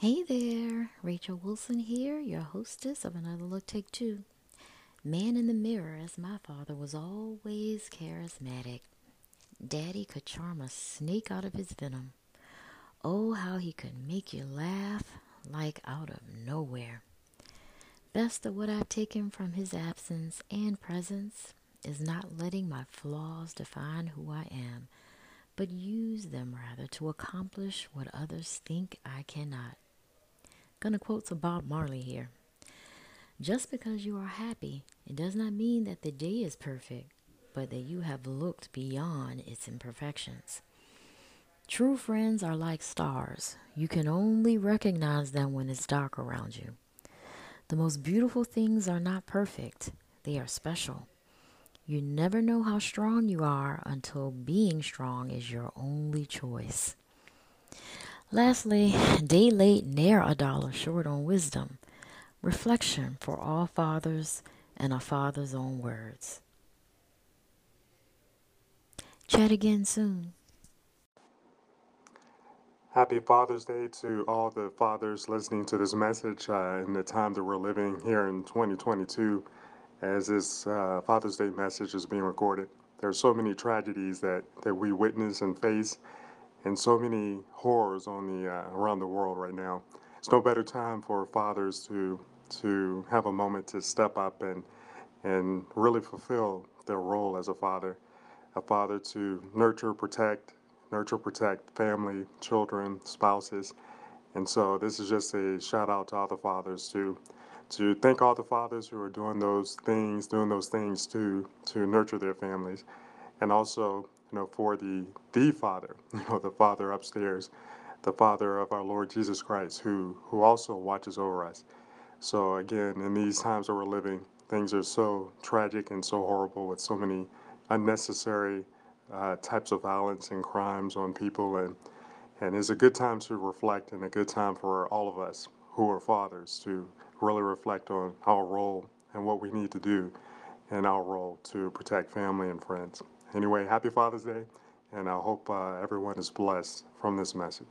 Hey there, Rachel Wilson here, your hostess of Another Look Take Two. Man in the mirror, as my father was always charismatic. Daddy could charm a snake out of his venom. Oh, how he could make you laugh like out of nowhere. Best of what I've taken from his absence and presence is not letting my flaws define who I am, but use them rather to accomplish what others think I cannot. Gonna quote some Bob Marley here. Just because you are happy, it does not mean that the day is perfect, but that you have looked beyond its imperfections. True friends are like stars. You can only recognize them when it's dark around you. The most beautiful things are not perfect, they are special. You never know how strong you are until being strong is your only choice. Lastly, day late, ne'er a dollar short on wisdom. Reflection for all fathers and a father's own words. Chat again soon. Happy Father's Day to all the fathers listening to this message uh, in the time that we're living here in 2022 as this uh, Father's Day message is being recorded. There are so many tragedies that, that we witness and face and so many horrors on the uh, around the world right now. It's no better time for fathers to to have a moment to step up and and really fulfill their role as a father, a father to nurture, protect, nurture, protect family, children, spouses. And so this is just a shout out to all the fathers to to thank all the fathers who are doing those things, doing those things to to nurture their families, and also you know for the the Father, you know the Father upstairs, the Father of our Lord Jesus Christ, who who also watches over us. So again, in these times that we're living, things are so tragic and so horrible with so many unnecessary uh, types of violence and crimes on people and and it's a good time to reflect and a good time for all of us who are fathers to really reflect on our role and what we need to do in our role to protect family and friends. Anyway, happy Father's Day, and I hope uh, everyone is blessed from this message.